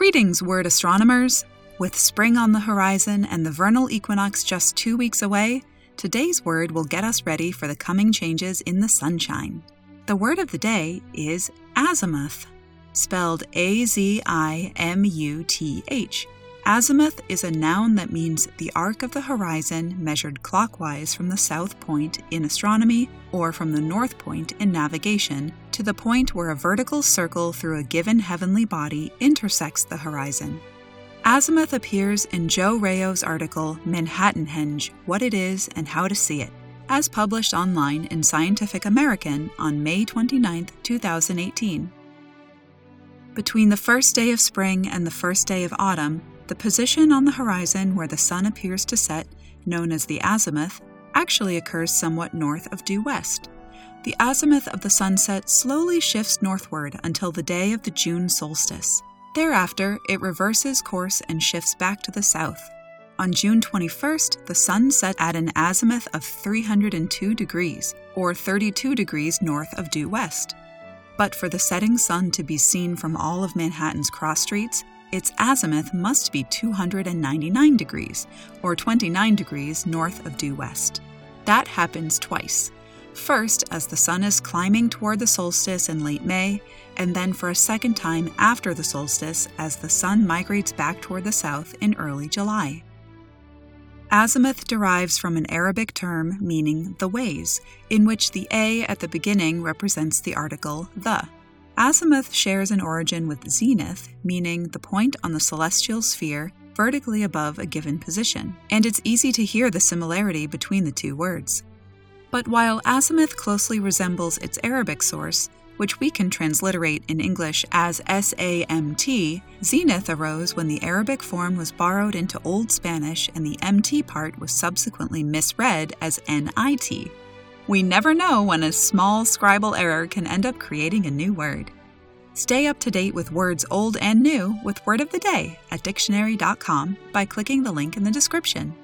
Greetings, word astronomers! With spring on the horizon and the vernal equinox just two weeks away, today's word will get us ready for the coming changes in the sunshine. The word of the day is azimuth, spelled A Z I M U T H. Azimuth is a noun that means the arc of the horizon measured clockwise from the south point in astronomy or from the north point in navigation to the point where a vertical circle through a given heavenly body intersects the horizon. Azimuth appears in Joe Rao's article Manhattanhenge What It Is and How to See It, as published online in Scientific American on May 29, 2018. Between the first day of spring and the first day of autumn, the position on the horizon where the sun appears to set, known as the azimuth, actually occurs somewhat north of due west. The azimuth of the sunset slowly shifts northward until the day of the June solstice. Thereafter, it reverses course and shifts back to the south. On June 21st, the sun set at an azimuth of 302 degrees, or 32 degrees north of due west. But for the setting sun to be seen from all of Manhattan's cross streets, its azimuth must be 299 degrees, or 29 degrees north of due west. That happens twice. First, as the sun is climbing toward the solstice in late May, and then for a second time after the solstice as the sun migrates back toward the south in early July. Azimuth derives from an Arabic term meaning the ways, in which the A at the beginning represents the article the. Azimuth shares an origin with zenith, meaning the point on the celestial sphere vertically above a given position, and it's easy to hear the similarity between the two words. But while azimuth closely resembles its Arabic source, which we can transliterate in English as SAMT, zenith arose when the Arabic form was borrowed into Old Spanish and the MT part was subsequently misread as NIT. We never know when a small scribal error can end up creating a new word. Stay up to date with words old and new with Word of the Day at dictionary.com by clicking the link in the description.